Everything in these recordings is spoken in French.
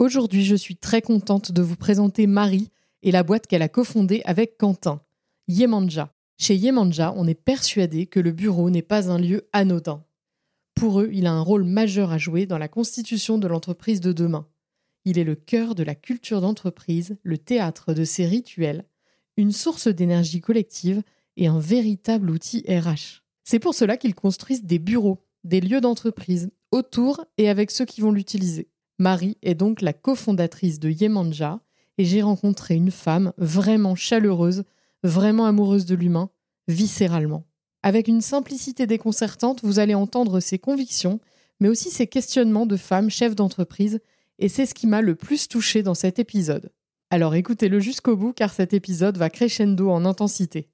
Aujourd'hui, je suis très contente de vous présenter Marie et la boîte qu'elle a cofondée avec Quentin, Yemanja. Chez Yemanja, on est persuadé que le bureau n'est pas un lieu anodin. Pour eux, il a un rôle majeur à jouer dans la constitution de l'entreprise de demain. Il est le cœur de la culture d'entreprise, le théâtre de ses rituels, une source d'énergie collective et un véritable outil RH. C'est pour cela qu'ils construisent des bureaux, des lieux d'entreprise, autour et avec ceux qui vont l'utiliser. Marie est donc la cofondatrice de Yemanja et j'ai rencontré une femme vraiment chaleureuse, vraiment amoureuse de l'humain, viscéralement. Avec une simplicité déconcertante, vous allez entendre ses convictions, mais aussi ses questionnements de femme chef d'entreprise, et c'est ce qui m'a le plus touché dans cet épisode. Alors écoutez-le jusqu'au bout car cet épisode va crescendo en intensité.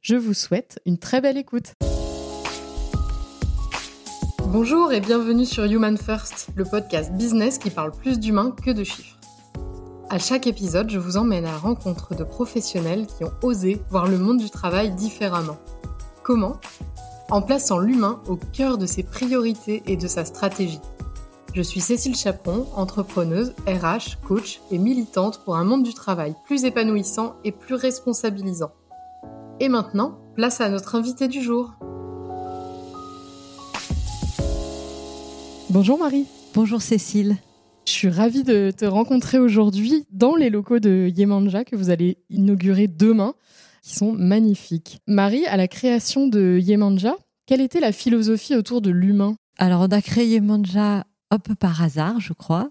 Je vous souhaite une très belle écoute. Bonjour et bienvenue sur Human First, le podcast business qui parle plus d'humains que de chiffres. À chaque épisode, je vous emmène à la rencontre de professionnels qui ont osé voir le monde du travail différemment. Comment? En plaçant l'humain au cœur de ses priorités et de sa stratégie. Je suis Cécile Chaperon, entrepreneuse, RH, coach et militante pour un monde du travail plus épanouissant et plus responsabilisant. Et maintenant, place à notre invité du jour. Bonjour Marie. Bonjour Cécile. Je suis ravie de te rencontrer aujourd'hui dans les locaux de Yemanja que vous allez inaugurer demain, qui sont magnifiques. Marie, à la création de Yemanja, quelle était la philosophie autour de l'humain? Alors, on a créé Yemanja un peu par hasard, je crois.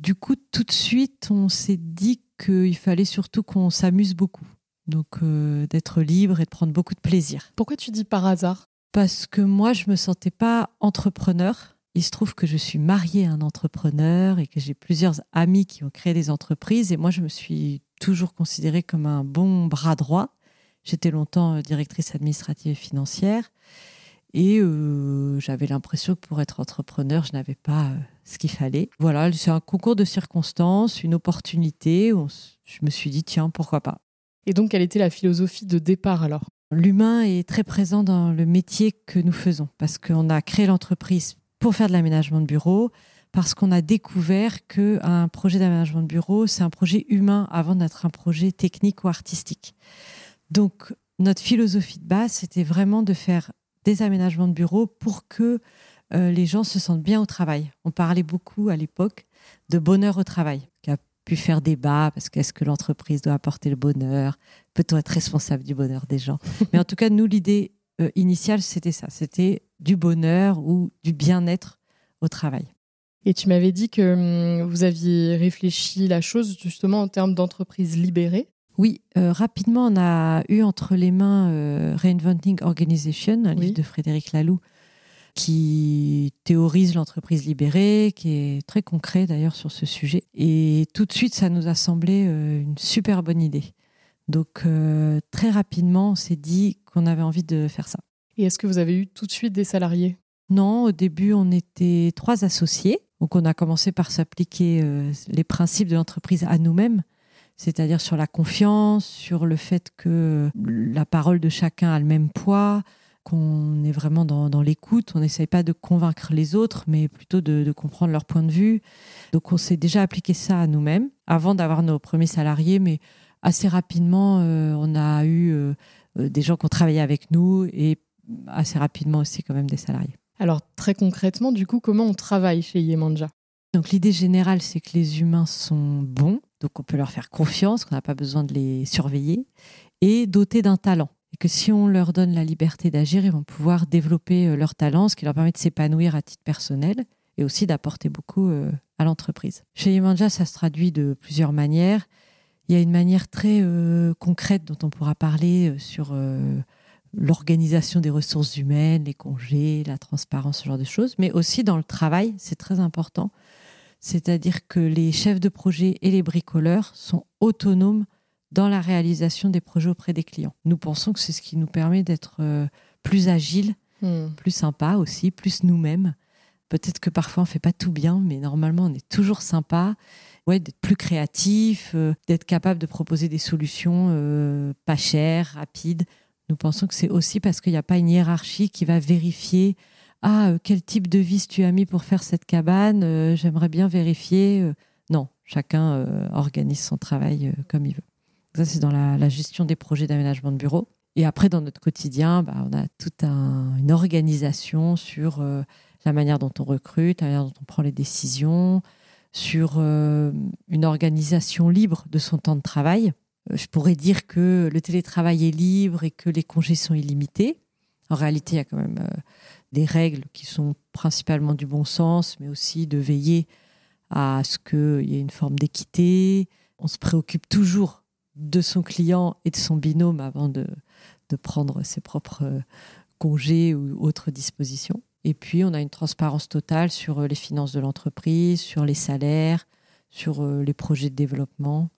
Du coup, tout de suite, on s'est dit qu'il fallait surtout qu'on s'amuse beaucoup. Donc, euh, d'être libre et de prendre beaucoup de plaisir. Pourquoi tu dis par hasard? Parce que moi, je me sentais pas entrepreneur il se trouve que je suis mariée à un entrepreneur et que j'ai plusieurs amis qui ont créé des entreprises. Et moi, je me suis toujours considérée comme un bon bras droit. J'étais longtemps euh, directrice administrative et financière. Et euh, j'avais l'impression que pour être entrepreneur, je n'avais pas euh, ce qu'il fallait. Voilà, c'est un concours de circonstances, une opportunité. je me suis dit, tiens, pourquoi pas. Et donc, quelle était la philosophie de départ alors? L'humain est très présent dans le métier que nous faisons parce qu'on a créé l'entreprise pour faire de l'aménagement de bureau, parce qu'on a découvert qu'un projet d'aménagement de bureau, c'est un projet humain avant d'être un projet technique ou artistique. Donc, notre philosophie de base, c'était vraiment de faire des aménagements de bureau pour que euh, les gens se sentent bien au travail. On parlait beaucoup à l'époque de bonheur au travail, qui a pu faire débat parce qu'est-ce que l'entreprise doit apporter le bonheur? Peut-on être responsable du bonheur des gens? Mais en tout cas, nous, l'idée euh, initiale, c'était ça. C'était du bonheur ou du bien-être au travail. Et tu m'avais dit que hum, vous aviez réfléchi la chose justement en termes d'entreprise libérée. Oui, euh, rapidement, on a eu entre les mains euh, Reinventing Organization, un livre de Frédéric Laloux, qui théorise l'entreprise libérée, qui est très concret d'ailleurs sur ce sujet. Et tout de suite, ça nous a semblé euh, une super bonne idée. Donc, très rapidement, on s'est dit qu'on avait envie de faire ça. Et est-ce que vous avez eu tout de suite des salariés? Non, au début, on était trois associés. Donc, on a commencé par s'appliquer euh, les principes de l'entreprise à nous-mêmes, c'est-à-dire sur la confiance, sur le fait que la parole de chacun a le même poids, qu'on est vraiment dans, l'écoute. On n'essaye pas de convaincre les autres, mais plutôt de, comprendre leur point de vue. Donc, on s'est déjà appliqué ça à nous-mêmes avant d'avoir nos premiers salariés, mais assez rapidement, euh, on a eu euh, des gens qui ont travaillé avec nous et assez rapidement aussi quand même des salariés. Alors très concrètement, du coup, comment on travaille chez Yemanja? Donc l'idée générale, c'est que les humains sont bons, donc on peut leur faire confiance, qu'on n'a pas besoin de les surveiller, et dotés d'un talent. Et que si on leur donne la liberté d'agir, ils vont pouvoir développer euh, leur talent, ce qui leur permet de s'épanouir à titre personnel et aussi d'apporter beaucoup euh, à l'entreprise. Chez Yemanja, ça se traduit de plusieurs manières. Il y a une manière très euh, concrète dont on pourra parler sur l'organisation des ressources humaines, les congés, la transparence, ce genre de choses, mais aussi dans le travail, c'est très important. C'est-à-dire que les chefs de projet et les bricoleurs sont autonomes dans la réalisation des projets auprès des clients. Nous pensons que c'est ce qui nous permet d'être euh, plus agiles, hmm. plus sympa aussi, plus nous-mêmes. Peut-être que parfois on fait pas tout bien, mais normalement on est toujours sympa. Ouais, d'être plus créatif, euh, d'être capable de proposer des solutions euh, pas chères, rapides, nous pensons que c'est aussi parce qu'il n'y a pas une hiérarchie qui va vérifier ah euh, quel type de vis tu as mis pour faire cette cabane. Euh, j'aimerais bien vérifier. Euh. Non, chacun organise son travail comme il veut. Ça, c'est dans la, gestion des projets d'aménagement de bureau. Et après, dans notre quotidien, bah, on a toute une organisation sur la manière dont on recrute, la manière dont on prend les décisions, sur une organisation libre de son temps de travail. Je pourrais dire que le télétravail est libre et que les congés sont illimités. En réalité, il y a quand même des règles qui sont principalement du bon sens, mais aussi de veiller à ce qu'il y ait une forme d'équité. On se préoccupe toujours de son client et de son binôme avant de, de prendre ses propres euh, congés ou autres dispositions. Et puis, on a une transparence totale sur euh, les finances de l'entreprise, sur les salaires, sur euh, les projets de développement,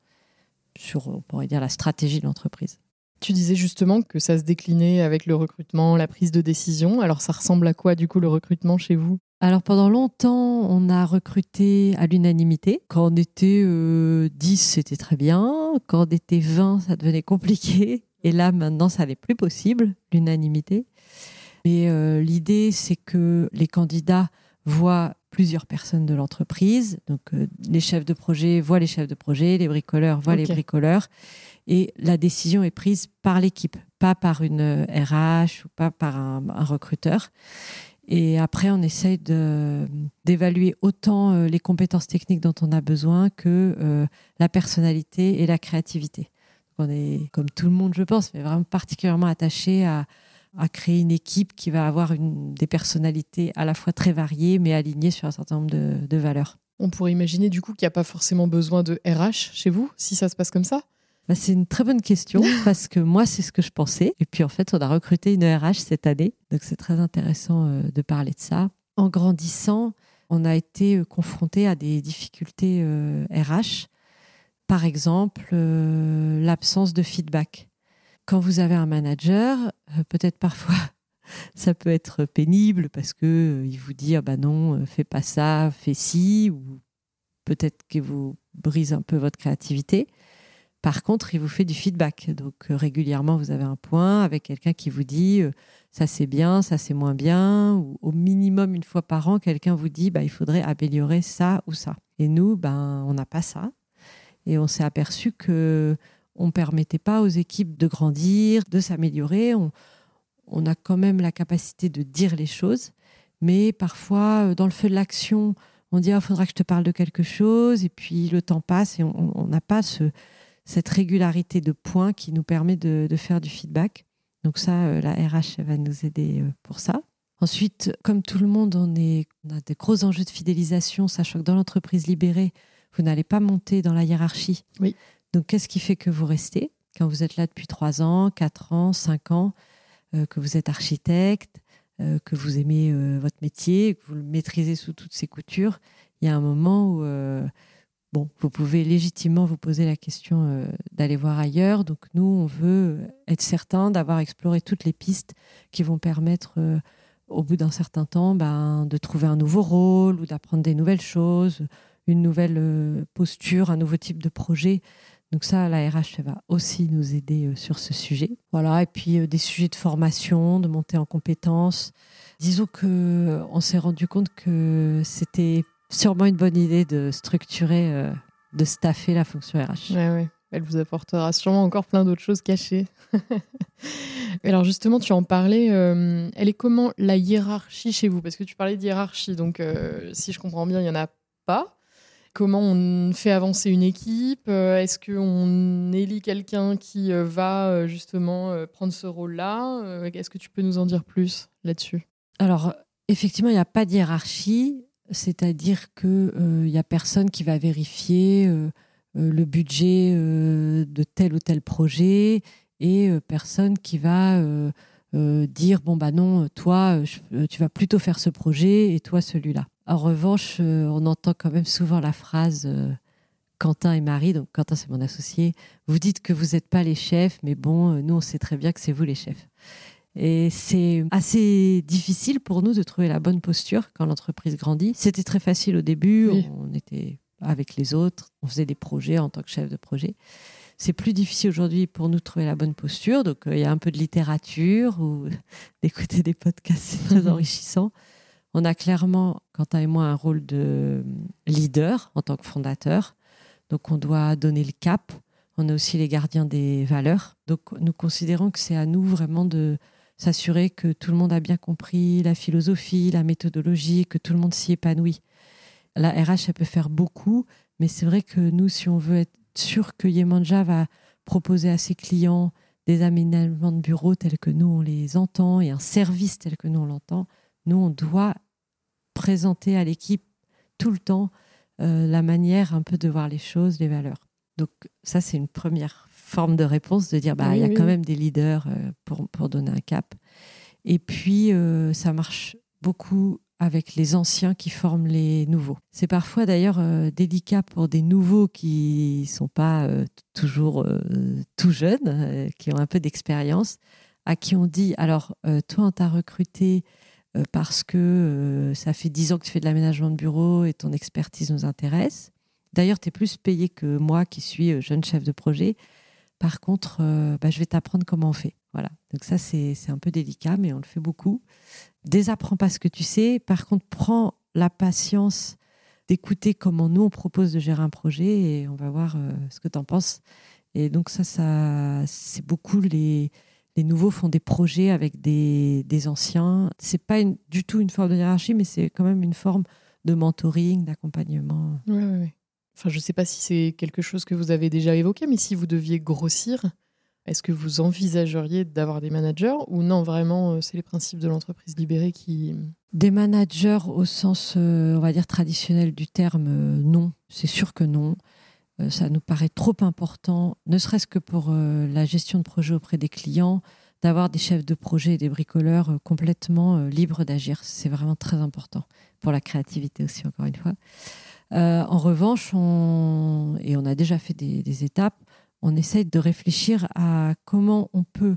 sur, on pourrait dire, la stratégie de l'entreprise. Tu disais justement que ça se déclinait avec le recrutement, la prise de décision. Alors ça ressemble à quoi du coup le recrutement chez vous? Alors pendant longtemps, on a recruté à l'unanimité. Quand on était 10, euh, c'était très bien. Quand on était 20, ça devenait compliqué. Et là, maintenant, ça n'est plus possible, l'unanimité. Mais euh, l'idée, c'est que les candidats voient plusieurs personnes de l'entreprise. Donc, euh, les chefs de projet voient les chefs de projet, les bricoleurs voient les bricoleurs. Et la décision est prise par l'équipe, pas par une RH euh, ou pas par un, recruteur. Et après, on essaye d'évaluer autant euh, les compétences techniques dont on a besoin que la personnalité et la créativité. on est, comme tout le monde, je pense, mais vraiment particulièrement attaché à, à créer une équipe qui va avoir une, des personnalités à la fois très variées, mais alignées sur un certain nombre de, valeurs. On pourrait imaginer du coup qu'il n'y a pas forcément besoin de RH chez vous, si ça se passe comme ça? Bah, C'est une très bonne question, parce que moi, c'est ce que je pensais. Et puis en fait, on a recruté une RH cette année, donc c'est très intéressant euh, de parler de ça. En grandissant, on a été euh, confronté à des difficultés RH. Euh, Par exemple, l'absence de feedback quand vous avez un manager, euh, peut-être parfois ça peut être pénible parce que euh, il vous dit ah bah non, euh, fais pas ça, fais ci ou peut-être qu'il vous brise un peu votre créativité. Par contre, il vous fait du feedback. Donc régulièrement, vous avez un point avec quelqu'un qui vous dit ça c'est bien, ça c'est moins bien, ou au minimum une fois par an, quelqu'un vous dit bah, il faudrait améliorer ça ou ça. Et nous, ben, on n'a pas ça. Et on s'est aperçu que on ne permettait pas aux équipes de grandir, de s'améliorer. On, a quand même la capacité de dire les choses, mais parfois, euh, dans le feu de l'action, on dit il ah, faudra que je te parle de quelque chose, et puis le temps passe et on n'a pas cette régularité de points qui nous permet de, faire du feedback. Donc ça, euh, la RH va nous aider euh, pour ça. Ensuite, comme tout le monde, on, on a des gros enjeux de fidélisation, sachant que dans l'entreprise libérée, vous n'allez pas monter dans la hiérarchie. Oui. Donc, qu'est-ce qui fait que vous restez quand vous êtes là depuis 3 ans, 4 ans, 5 ans, euh, que vous êtes architecte, euh, que vous aimez euh, votre métier, que vous le maîtrisez sous toutes ses coutures? Il y a un moment où bon, vous pouvez légitimement vous poser la question d'aller voir ailleurs. Donc, nous, on veut être certain d'avoir exploré toutes les pistes qui vont permettre au bout d'un certain temps, ben, de trouver un nouveau rôle ou d'apprendre des nouvelles choses, une nouvelle posture, un nouveau type de projet. Donc ça, la RH va aussi nous aider euh, sur ce sujet. Voilà, et puis euh, des sujets de formation, de montée en compétences. Disons que euh, on s'est rendu compte que c'était sûrement une bonne idée de structurer, de staffer la fonction RH. Ouais, ouais. Elle vous apportera sûrement encore plein d'autres choses cachées. Alors justement, tu en parlais. elle est comment la hiérarchie chez vous? Parce que tu parlais de hiérarchie, donc si je comprends bien, il n'y en a pas. Comment on fait avancer une équipe euh, Est-ce qu'on élit quelqu'un qui euh, va euh, justement prendre ce rôle-là Est-ce que tu peux nous en dire plus là-dessus? Alors, effectivement, il n'y a pas de hiérarchie, c'est-à-dire qu'il n'y a personne qui va vérifier le budget de tel ou tel projet et personne qui va dire bon bah non toi tu vas plutôt faire ce projet et toi celui-là en revanche, euh, on entend quand même souvent la phrase euh, Quentin et Marie, donc Quentin c'est mon associé, vous dites que vous n'êtes pas les chefs, mais bon, euh, nous on sait très bien que c'est vous les chefs. Et c'est assez difficile pour nous de trouver la bonne posture quand l'entreprise grandit. C'était très facile au début, on était avec les autres, on faisait des projets en tant que chef de projet. C'est plus difficile aujourd'hui pour nous de trouver la bonne posture, donc il y a un peu de littérature ou d'écouter des podcasts, c'est très enrichissant. On a clairement, Quentin et moi, un rôle de leader en tant que fondateur. Donc on doit donner le cap. On est aussi les gardiens des valeurs. Donc nous considérons que c'est à nous vraiment de s'assurer que tout le monde a bien compris la philosophie, la méthodologie, que tout le monde s'y épanouit. La RH, elle peut faire beaucoup, mais c'est vrai que nous, si on veut être sûr que Yemanja va proposer à ses clients des aménagements de bureaux tels que nous, on les entend, et un service tel que nous, on l'entend, nous, on doit présenter à l'équipe tout le temps euh, la manière un peu de voir les choses, les valeurs. Donc ça, c'est une première forme de réponse, de dire, bah, il y a quand même des leaders euh, pour, pour, donner un cap. Et puis, euh, ça marche beaucoup avec les anciens qui forment les nouveaux. C'est parfois d'ailleurs délicat pour des nouveaux qui ne sont pas toujours tout jeunes, qui ont un peu d'expérience, à qui on dit, alors toi, on t'a recruté parce que euh, ça fait dix ans que tu fais de l'aménagement de bureau et ton expertise nous intéresse. D'ailleurs, tu es plus payé que moi qui suis euh, jeune chef de projet. Par contre, bah, je vais t'apprendre comment on fait. Voilà. Donc ça, c'est un peu délicat, mais on le fait beaucoup. Désapprends pas ce que tu sais. Par contre, prends la patience d'écouter comment nous, on propose de gérer un projet et on va voir ce que tu en penses. Et donc ça, ça c'est beaucoup les, les nouveaux font des projets avec des, des anciens. C'est pas du tout une forme de hiérarchie, mais c'est quand même une forme de mentoring, d'accompagnement. Oui, oui, oui. Enfin, je ne sais pas si c'est quelque chose que vous avez déjà évoqué, mais si vous deviez grossir, est-ce que vous envisageriez d'avoir des managers ou non, vraiment, euh, c'est les principes de l'entreprise libérée qui... Des managers au sens, euh, on va dire, traditionnel du terme, euh, non. C'est sûr que non. Euh, ça nous paraît trop important, ne serait-ce que pour euh, la gestion de projet auprès des clients, d'avoir des chefs de projet et des bricoleurs euh, complètement libres d'agir. C'est vraiment très important pour la créativité aussi, encore une fois. en revanche, on, et on a déjà fait des, étapes, on essaye de réfléchir à comment on peut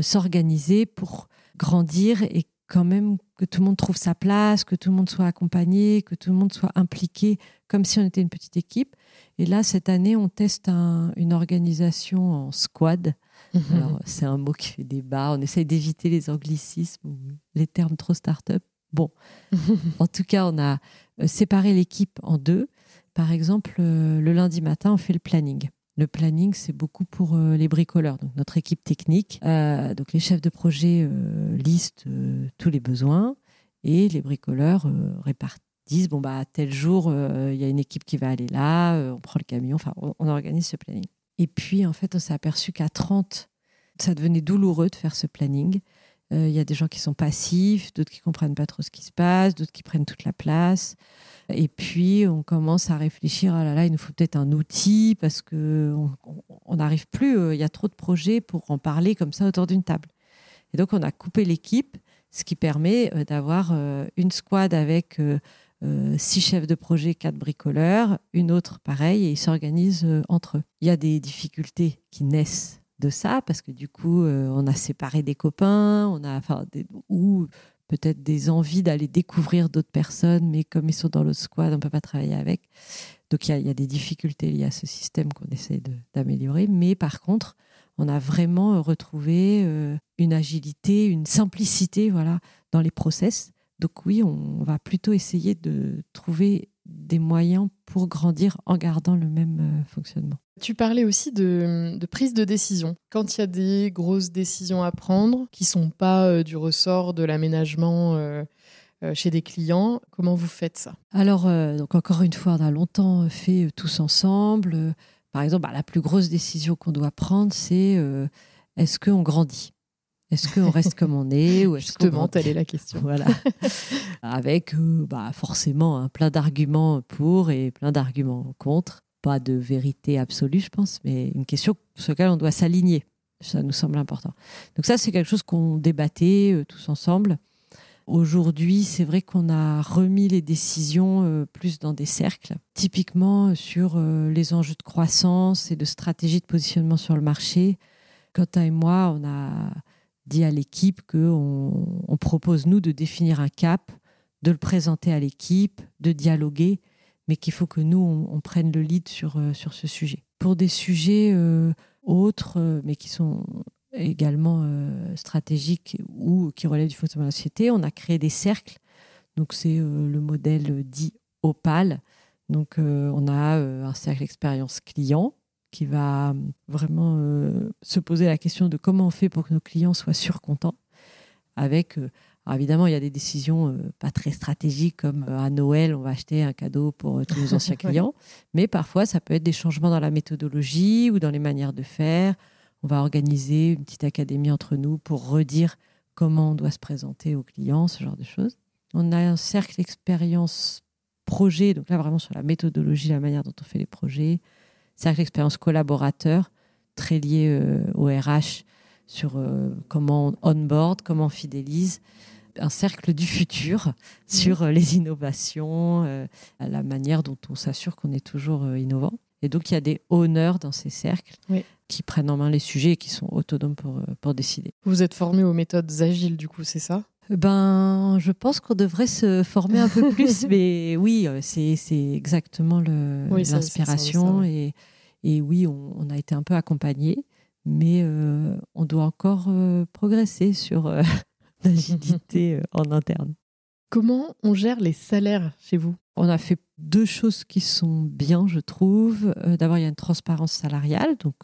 s'organiser pour grandir et quand même que tout le monde trouve sa place, que tout le monde soit accompagné, que tout le monde soit impliqué, comme si on était une petite équipe. Et là, cette année, on teste une organisation en squad. Mhm. Alors, c'est un mot qui fait débat. On essaye d'éviter les anglicismes les termes trop start-up. Bon, en tout cas, on a euh, séparé l'équipe en deux. Par exemple, euh, le lundi matin, on fait le planning. Le planning, c'est beaucoup pour euh, les bricoleurs, donc notre équipe technique. donc les chefs de projet listent tous les besoins et les bricoleurs répartissent disent bon bah tel jour euh, il y a une équipe qui va aller là, euh, on prend le camion, enfin on, organise ce planning. Et puis en fait on s'est aperçu qu'à 30 ça devenait douloureux de faire ce planning. Euh, il y a des gens qui sont passifs, d'autres qui comprennent pas trop ce qui se passe, d'autres qui prennent toute la place. Et puis on commence à réfléchir ah là là il nous faut peut-être un outil parce que on n'arrive plus, il y a trop de projets pour en parler comme ça autour d'une table. Et donc on a coupé l'équipe, ce qui permet d'avoir une squad avec six chefs de projet, quatre bricoleurs, une autre pareil, et ils s'organisent euh, entre eux. Il y a des difficultés qui naissent de ça, parce que du coup, euh, on a séparé des copains, on a, enfin, ou peut-être des envies d'aller découvrir d'autres personnes, mais comme ils sont dans le squad, on ne peut pas travailler avec. Donc il y, a, des difficultés liées à ce système qu'on essaie d'améliorer, mais par contre, on a vraiment retrouvé une agilité, une simplicité, voilà, dans les process donc oui, on va plutôt essayer de trouver des moyens pour grandir en gardant le même euh, fonctionnement. Tu parlais aussi de, prise de décision. Quand il y a des grosses décisions à prendre qui sont pas euh, du ressort de l'aménagement euh, chez des clients, comment vous faites ça? Alors, donc encore une fois, on a longtemps fait tous ensemble. par exemple, bah, la plus grosse décision qu'on doit prendre, c'est est-ce qu'on grandit? Est-ce qu'on reste comme on est ou Justement, telle est la question. Voilà. Avec euh, bah, forcément un plein d'arguments pour et plein d'arguments contre. Pas de vérité absolue, je pense, mais une question sur laquelle on doit s'aligner. Ça nous semble important. Donc ça, c'est quelque chose qu'on débattait euh, tous ensemble. Aujourd'hui, c'est vrai qu'on a remis les décisions euh, plus dans des cercles, typiquement sur les enjeux de croissance et de stratégie de positionnement sur le marché. Quentin et moi, on a dit à l'équipe qu'on on propose, nous, de définir un cap, de le présenter à l'équipe, de dialoguer, mais qu'il faut que nous, on, prenne le lead sur, euh, sur ce sujet. Pour des sujets euh, autres, euh, mais qui sont également stratégiques ou qui relèvent du fonctionnement de la société, on a créé des cercles. Donc c'est le modèle dit Opal. Donc, on a un cercle expérience client qui va vraiment se poser la question de comment on fait pour que nos clients soient surcontents avec évidemment, il y a des décisions pas très stratégiques comme à Noël, on va acheter un cadeau pour tous nos anciens clients. Mais parfois, ça peut être des changements dans la méthodologie ou dans les manières de faire. On va organiser une petite académie entre nous pour redire comment on doit se présenter aux clients, ce genre de choses. On a un cercle expérience projet, donc là vraiment sur la méthodologie, la manière dont on fait les projets. Cercle expérience collaborateur, très lié euh, au RH sur euh, comment on onboard, comment on fidélise. Un cercle du futur sur euh, les innovations, la manière dont on s'assure qu'on est toujours innovant. Et donc, il y a des honneurs dans ces cercles qui prennent en main les sujets et qui sont autonomes pour, pour décider. Vous êtes formé aux méthodes agiles, du coup, c'est ça? Ben, je pense qu'on devrait se former un peu plus, mais oui, euh, c'est exactement l'inspiration. et, et, oui, on, a été un peu accompagné, mais euh, on doit encore euh, progresser sur l'agilité en interne. Comment on gère les salaires chez vous? On a fait deux choses qui sont bien, je trouve. D'abord, il y a une transparence salariale, donc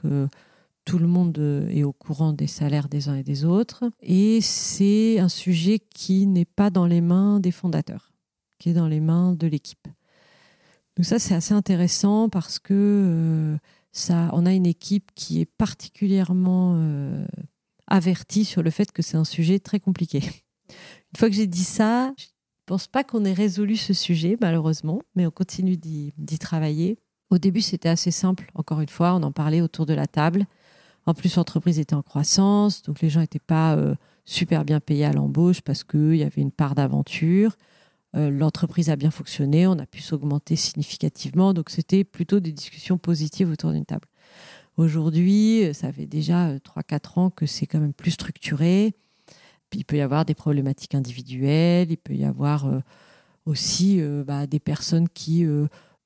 tout le monde euh, est au courant des salaires des uns et des autres. Et c'est un sujet qui n'est pas dans les mains des fondateurs, qui est dans les mains de l'équipe. Donc ça, c'est assez intéressant parce que euh, ça, on a une équipe qui est particulièrement euh, avertie sur le fait que c'est un sujet très compliqué. Une fois que j'ai dit ça, je ne pense pas qu'on ait résolu ce sujet, malheureusement, mais on continue d'y travailler. Au début, c'était assez simple. Encore une fois, on en parlait autour de la table. En plus, l'entreprise était en croissance, donc les gens n'étaient pas euh, super bien payés à l'embauche parce qu'il y avait une part d'aventure. Euh, l'entreprise a bien fonctionné, on a pu s'augmenter significativement, donc c'était plutôt des discussions positives autour d'une table. Aujourd'hui, ça fait déjà 3-4 euh, ans que c'est quand même plus structuré. il peut y avoir des problématiques individuelles, il peut y avoir aussi bah, des personnes qui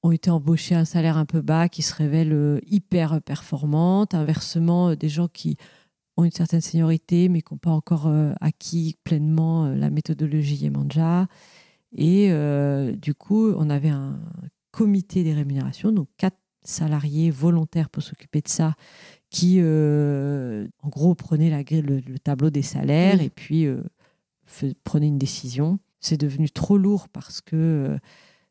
ont été embauchés à un salaire un peu bas, qui se révèlent euh, hyper performantes. Inversement, euh, des gens qui ont une certaine seniorité, mais qui n'ont pas encore euh, acquis pleinement la méthodologie Yemanja. Et du coup, on avait un comité des rémunérations, donc quatre salariés volontaires pour s'occuper de ça, qui, en gros, prenaient la, le, le tableau des salaires et puis prenaient une décision. C'est devenu trop lourd parce que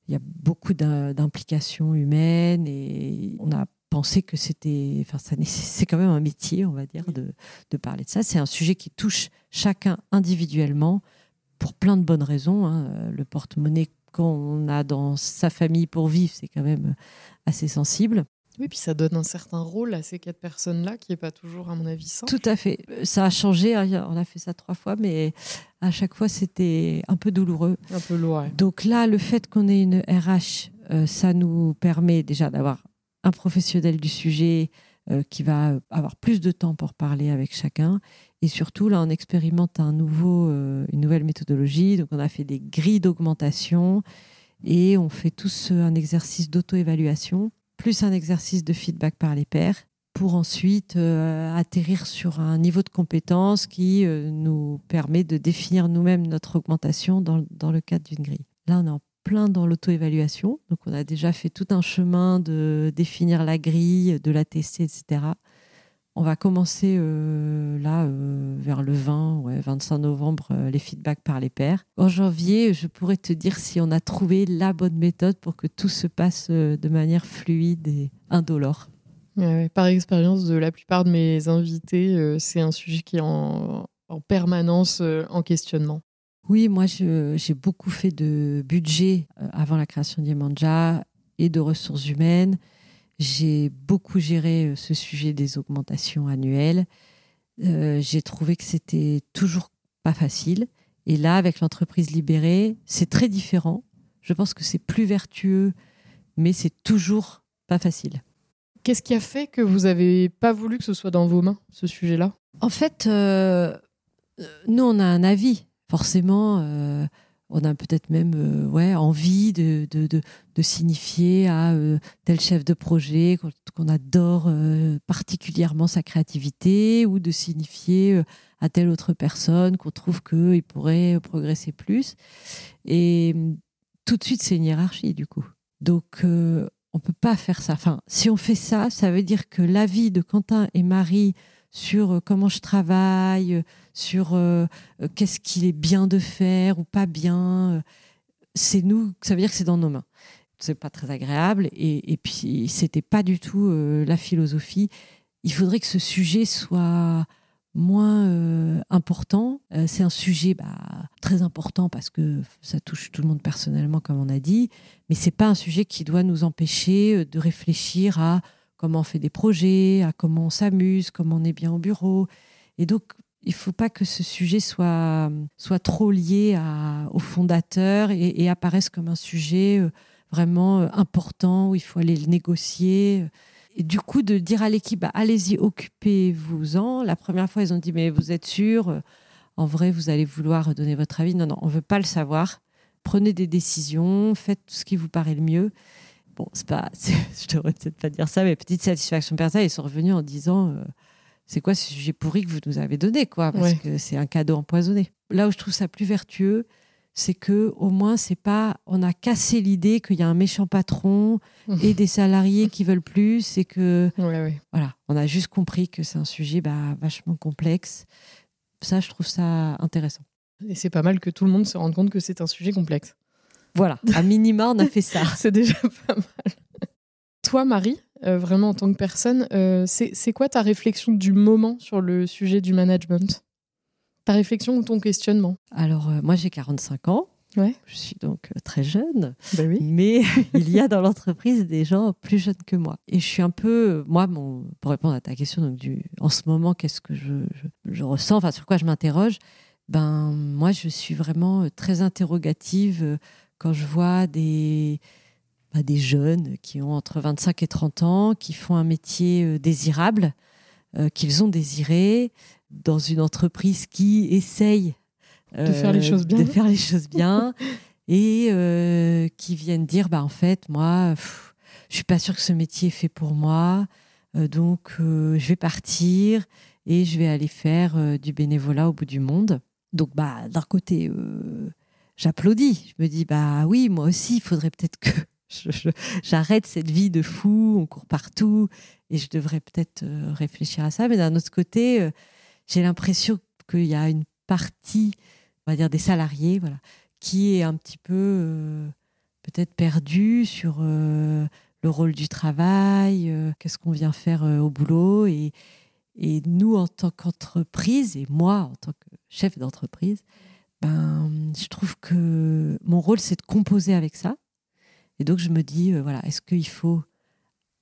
il y a beaucoup d'implications humaines et on a pensé que c'était, enfin, c'est quand même un métier, on va dire, de, de parler de ça. C'est un sujet qui touche chacun individuellement pour plein de bonnes raisons. Hein. Le porte-monnaie qu'on a dans sa famille pour vivre, c'est quand même assez sensible. Oui, puis ça donne un certain rôle à ces quatre personnes-là qui n'est pas toujours, à mon avis, simple. Tout à fait. Ça a changé. Hein, on a fait ça trois fois, mais à chaque fois, c'était un peu douloureux. Un peu lourd. Donc là, le fait qu'on ait une RH, euh, ça nous permet déjà d'avoir un professionnel du sujet euh, qui va avoir plus de temps pour parler avec chacun. Et surtout, là, on expérimente un nouveau, euh, une nouvelle méthodologie. Donc, on a fait des grilles d'augmentation et on fait tous un exercice d'auto-évaluation plus un exercice de feedback par les pairs pour ensuite euh, atterrir sur un niveau de compétence qui euh, nous permet de définir nous-mêmes notre augmentation dans, dans, le cadre d'une grille. Là, on est en plein dans l'auto-évaluation. Donc, on a déjà fait tout un chemin de définir la grille, de la tester, etc. On va commencer euh, là, vers le 20, ouais, 25 novembre, les feedbacks par les pairs. En janvier, je pourrais te dire si on a trouvé la bonne méthode pour que tout se passe de manière fluide et indolore par expérience de la plupart de mes invités, euh, c'est un sujet qui est en, permanence euh, en questionnement. Oui, moi j'ai beaucoup fait de budget euh, avant la création d'Yemanja et de ressources humaines. J'ai beaucoup géré ce sujet des augmentations annuelles. j'ai trouvé que c'était toujours pas facile. Et là, avec l'entreprise libérée, c'est très différent. Je pense que c'est plus vertueux, mais c'est toujours pas facile. Qu'est-ce qui a fait que vous n'avez pas voulu que ce soit dans vos mains, ce sujet-là? En fait, euh, nous, on a un avis. Forcément, euh, on a peut-être même euh, envie de, de, signifier à tel chef de projet qu'on adore particulièrement sa créativité ou de signifier à telle autre personne qu'on trouve qu'il pourrait progresser plus. Et tout de suite, c'est une hiérarchie, du coup. Donc, euh, on peut pas faire ça. Enfin, si on fait ça, ça veut dire que l'avis de Quentin et Marie sur euh, comment je travaille, sur euh, euh, qu'est-ce qu'il est bien de faire ou pas bien, c'est nous. Ça veut dire que c'est dans nos mains. C'est pas très agréable. Et, et puis, c'était pas du tout euh, la philosophie. Il faudrait que ce sujet soit moins important. C'est un sujet bah, très important parce que ça touche tout le monde personnellement, comme on a dit, mais c'est pas un sujet qui doit nous empêcher de réfléchir à comment on fait des projets, à comment on s'amuse, comment on est bien au bureau. Et donc, il faut pas que ce sujet soit, soit trop lié à, au fondateur et, apparaisse comme un sujet euh, vraiment euh, important où il faut aller le négocier. Et du coup, de dire à l'équipe, bah, allez-y, occupez-vous-en. La première fois, ils ont dit, mais vous êtes sûr euh, En vrai, vous allez vouloir donner votre avis Non, non, on veut pas le savoir. Prenez des décisions, faites ce qui vous paraît le mieux. Bon, c'est pas, je devrais peut-être pas dire ça, mais petite satisfaction personnelle, ils sont revenus en disant, c'est quoi ce sujet pourri que vous nous avez donné, quoi Parce Ouais. que c'est un cadeau empoisonné. Là où je trouve ça plus vertueux, c'est que au moins c'est pas, on a cassé l'idée qu'il y a un méchant patron et des salariés qui veulent plus et que Ouais, ouais. voilà, on a juste compris que c'est un sujet bah, vachement complexe. Ça, je trouve ça intéressant. Et c'est pas mal que tout le monde se rende compte que c'est un sujet complexe. Voilà, à minima, on a fait ça. C'est déjà pas mal. Toi, Marie, euh, vraiment en tant que personne, euh, c'est quoi ta réflexion du moment sur le sujet du management? Ta réflexion ou ton questionnement? Alors, euh, moi, j'ai 45 ans. Ouais. Je suis donc très jeune. Ben oui. Mais il y a dans l'entreprise des gens plus jeunes que moi. Et je suis un peu, moi, mon, pour répondre à ta question, donc du, en ce moment, qu'est-ce que je, je, je ressens, enfin, sur quoi je m'interroge? Ben, moi, je suis vraiment très interrogative quand je vois des, bah, des jeunes qui ont entre 25 et 30 ans, qui font un métier euh, désirable, euh, qu'ils ont désiré, dans une entreprise qui essaye De faire les choses bien. de faire les choses bien et euh, qui viennent dire bah en fait moi pff, je suis pas sûre que ce métier est fait pour moi euh, donc euh, je vais partir et je vais aller faire euh, du bénévolat au bout du monde donc bah d'un côté euh, j'applaudis je me dis bah oui moi aussi il faudrait peut-être que j'arrête cette vie de fou on court partout et je devrais peut-être euh, réfléchir à ça mais d'un autre côté euh, j'ai l'impression qu'il y a une partie on va dire des salariés voilà qui est un petit peu euh, peut-être perdu sur le rôle du travail, qu'est-ce qu'on vient faire au boulot. Et, et nous, en tant qu'entreprise, et moi, en tant que chef d'entreprise, ben, je trouve que mon rôle, c'est de composer avec ça. Et donc, je me dis, euh, voilà, est-ce qu'il faut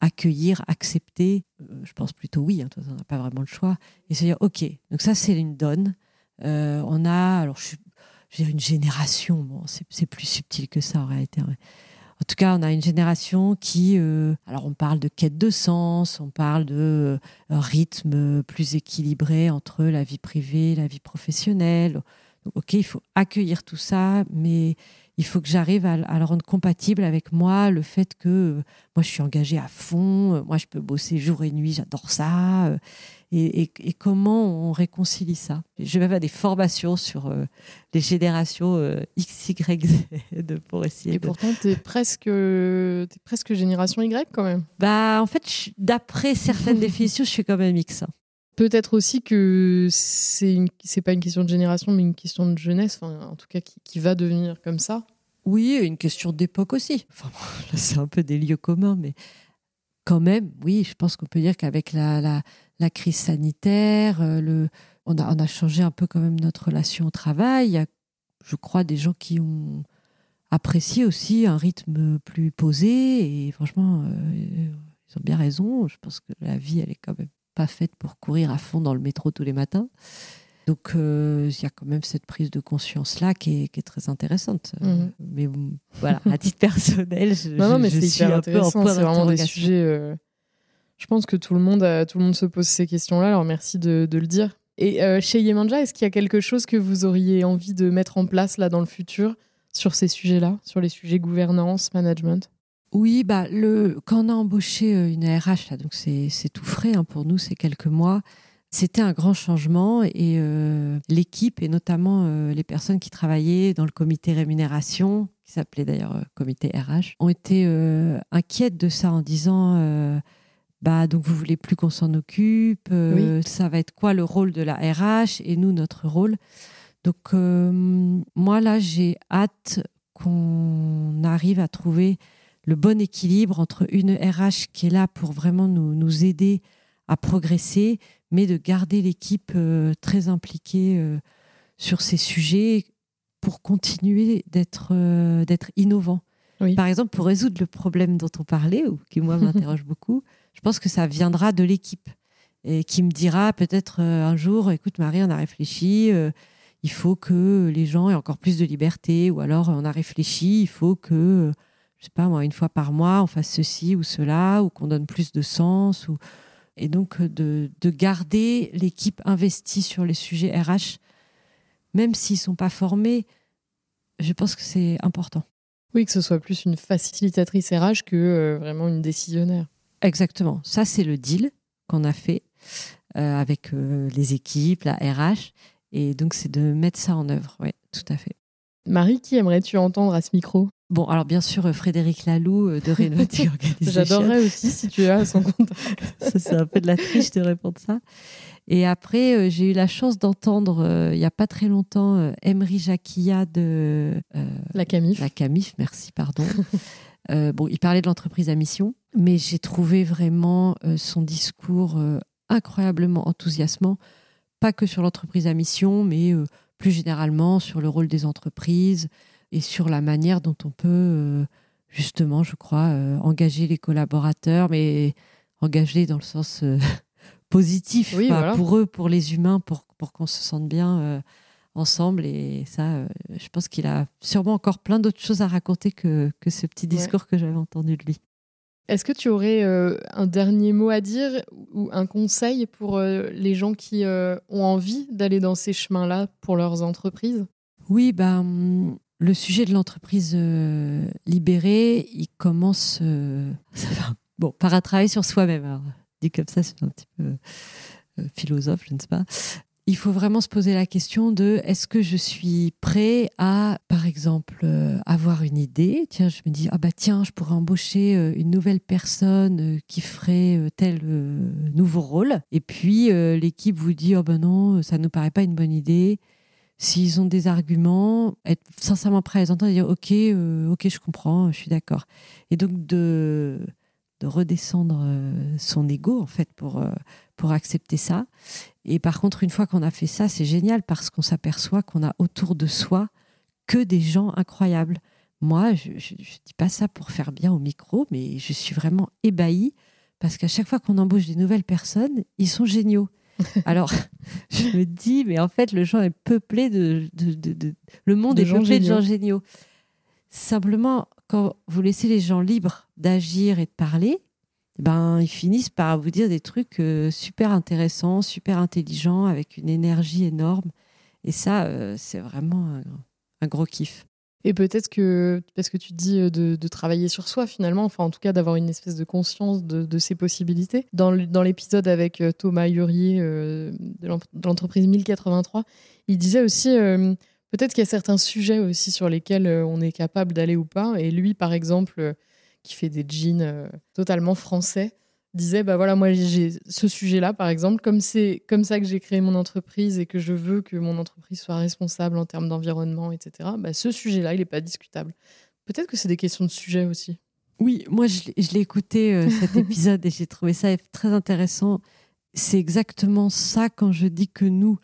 accueillir, accepter? Euh, Je pense plutôt oui, hein, on n'a pas vraiment le choix. Et se dire, OK, donc ça, c'est une donne. Euh, on a, alors je je une génération, bon, c'est plus subtil que ça en réalité. ouais. En tout cas, on a une génération qui, alors on parle de quête de sens, on parle de rythme plus équilibré entre la vie privée et la vie professionnelle. Donc, ok, il faut accueillir tout ça, mais il faut que j'arrive à, à le rendre compatible avec moi, le fait que euh, moi je suis engagée à fond, euh, moi je peux bosser jour et nuit, j'adore ça. euh, et, et- et comment on réconcilie ça? Je vais faire des formations sur les générations X, Y, Z pour essayer Et de... pourtant, t'es presque, t'es presque génération Y quand même. Bah, en fait, d'après certaines définitions, je suis quand même X. hein. Peut-être aussi que c'est une... c'est pas une question de génération, mais une question de jeunesse, enfin, en tout cas qui, va devenir comme ça. Oui, une question d'époque aussi. C'est un peu des lieux communs, mais quand même, oui, je pense qu'on peut dire qu'avec la, crise sanitaire, euh, le, on, a, on a changé un peu quand même notre relation au travail. Il y a, je crois, des gens qui ont apprécié aussi un rythme plus posé, et franchement, euh, ils ont bien raison. Je pense que la vie, elle est quand même pas faite pour courir à fond dans le métro tous les matins. Donc, euh, il y a quand même cette prise de conscience-là qui est, qui est très intéressante. Euh, Mhm. Mais bon, voilà, à titre personnel, je, Non, non, mais je suis un peu en C'est vraiment des sujets. euh, Je pense que tout le monde, a- tout le monde se pose ces questions-là. Alors merci de, de le dire. Et chez Yemanja, est-ce qu'il y a quelque chose que vous auriez envie de mettre en place là dans le futur sur ces sujets-là, sur les sujets gouvernance, management? Oui, bah, le, quand on a embauché euh, une RH, là, donc c'est tout frais hein, pour nous, c'est quelques mois, c'était un grand changement et euh, l'équipe, et notamment euh, les personnes qui travaillaient dans le comité rémunération, qui s'appelait d'ailleurs comité RH, ont été inquiètes de ça en disant bah donc vous voulez plus qu'on s'en occupe, ça va être quoi le rôle de la RH et nous notre rôle. Donc moi là j'ai hâte qu'on arrive à trouver le bon équilibre entre une RH qui est là pour vraiment nous, nous aider à progresser, mais de garder l'équipe euh, très impliquée euh, sur ces sujets pour continuer d'être euh, d'être innovant. Par exemple, pour résoudre le problème dont on parlait, ou qui moi m'interroge beaucoup, je pense que ça viendra de l'équipe et qui me dira peut-être un jour, écoute Marie, on a réfléchi, il faut que les gens aient encore plus de liberté, ou alors on a réfléchi, il faut que, je sais pas moi, une fois par mois, on fasse ceci ou cela, ou qu'on donne plus de sens, ou et donc euh, de, de garder l'équipe investie sur les sujets RH, même s'ils ne sont pas formés, je pense que c'est important. Oui, que ce soit plus une facilitatrice RH que euh, vraiment une décisionnaire. Exactement. Ça, c'est le deal qu'on a fait euh, avec les équipes, la RH. Et donc, c'est de mettre ça en œuvre. Oui, tout à fait. Marie, qui aimerais-tu entendre à ce micro? Bon, alors bien sûr, euh, Frédéric Laloux euh, de Organisation. J'adorerais aussi si tu as son contact. ça, c'est un peu de la triche de répondre ça. Et après, euh, j'ai eu la chance d'entendre, il n'y a pas très longtemps, Emery Jacquilla de... la Camif. La Camif, merci, pardon. bon, il parlait de l'entreprise à mission, mais j'ai trouvé vraiment son discours incroyablement enthousiasmant, pas que sur l'entreprise à mission, mais plus généralement sur le rôle des entreprises, et sur la manière dont on peut euh, justement, je crois, euh, engager les collaborateurs, mais engager dans le sens euh, positif pour eux, pour les humains, pour, pour qu'on se sente bien ensemble. Et ça, je pense qu'il a sûrement encore plein d'autres choses à raconter que, que ce petit discours que j'avais entendu de lui. Est-ce que tu aurais un dernier mot à dire ou un conseil pour les gens qui ont envie d'aller dans ces chemins-là pour leurs entreprises? Oui, ben, le sujet de l'entreprise euh, libérée, il commence euh, bon, par un travail sur soi-même. dit comme ça, c'est un petit peu euh, philosophe, je ne sais pas. Il faut vraiment se poser la question de est-ce que je suis prêt à, par exemple, avoir une idée? Tiens, je me dis ah bah tiens, je pourrais embaucher une nouvelle personne qui ferait tel nouveau rôle. Et puis l'équipe vous dit oh ben non, ça ne nous paraît pas une bonne idée s'ils ont des arguments, être sincèrement prêt à les entendre et dire ok, euh, ok, je comprends, je suis d'accord. Et donc de, de redescendre euh, son ego en fait pour, euh, pour accepter ça. Et par contre, une fois qu'on a fait ça, c'est génial parce qu'on s'aperçoit qu'on a autour de soi que des gens incroyables. Moi, je ne dis pas ça pour faire bien au micro, mais je suis vraiment ébahie parce qu'à chaque fois qu'on embauche des nouvelles personnes, ils sont géniaux. Alors, je me dis, mais en fait, le genre est peuplé de, le monde est peuplé de gens géniaux. Simplement, quand vous laissez les gens libres d'agir et de parler, ben ils finissent par vous dire des trucs euh, super intéressants, super intelligents, avec une énergie énorme. Et ça, euh, c'est vraiment un gros kiff. Et peut-être que, parce que tu dis euh, de, travailler sur soi finalement, enfin en tout cas d'avoir une espèce de conscience de, ses possibilités. Dans l'épisode avec euh, Thomas Hurier euh, de l'entreprise 1083, il disait aussi peut-être qu'il y a certains sujets aussi sur lesquels on est capable d'aller ou pas. Et lui, par exemple, qui fait des jeans totalement français, disait bah voilà moi j'ai ce sujet là par exemple. Comme c'est comme ça que j'ai créé mon entreprise et que je veux que mon entreprise soit responsable en termes d'environnement etc bah ce sujet là il n'est pas discutable. Peut-être que c'est des questions de sujet aussi. Oui moi je, l'ai écouté euh, cet épisode et j'ai trouvé ça très intéressant. C'est exactement ça quand je dis que nous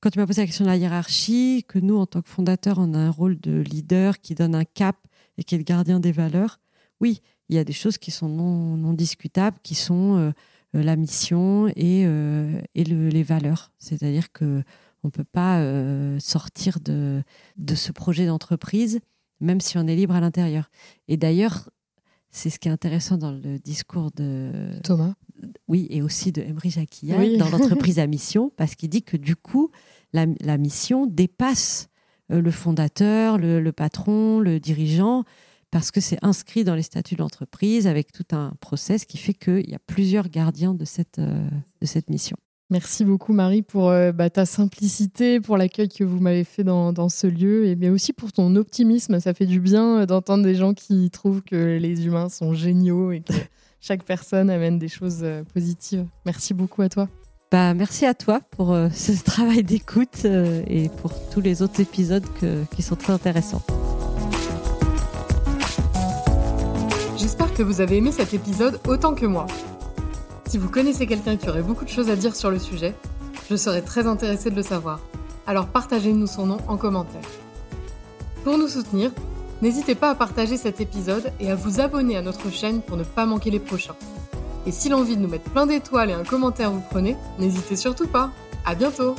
quand tu m'as posé la question de la hiérarchie que nous en tant que fondateur on a un rôle de leader qui donne un cap et qui est le gardien des valeurs. Oui il y a des choses qui sont non, discutables, qui sont euh, euh, la mission et, euh, les valeurs. C'est-à-dire que on ne peut pas sortir de, de ce projet d'entreprise, même si on est libre à l'intérieur. Et d'ailleurs, c'est ce qui est intéressant dans le discours de Thomas. Oui, et aussi de Emery Jacquilla dans l'entreprise à mission, parce qu'il dit que du coup, la, la mission dépasse le fondateur, le, le, patron, le dirigeant parce que c'est inscrit dans les statuts de l'entreprise avec tout un process qui fait qu'il y a plusieurs gardiens de cette, euh, de cette mission. Merci beaucoup Marie pour euh, bah, ta simplicité, pour l'accueil que vous m'avez fait dans, dans, ce lieu et bien aussi pour ton optimisme. Ça fait du bien euh, d'entendre des gens qui trouvent que les humains sont géniaux et que chaque personne amène des choses positives. Merci beaucoup à toi. Bah, merci à toi pour ce travail d'écoute et pour tous les autres épisodes qui sont très intéressants. Que vous avez aimé cet épisode autant que moi. Si vous connaissez quelqu'un qui aurait beaucoup de choses à dire sur le sujet, je serais très intéressée de le savoir. Alors partagez-nous son nom en commentaire. Pour nous soutenir, n'hésitez pas à partager cet épisode et à vous abonner à notre chaîne pour ne pas manquer les prochains. Et si l'envie de nous mettre plein d'étoiles et un commentaire vous prenez, n'hésitez surtout pas. À bientôt!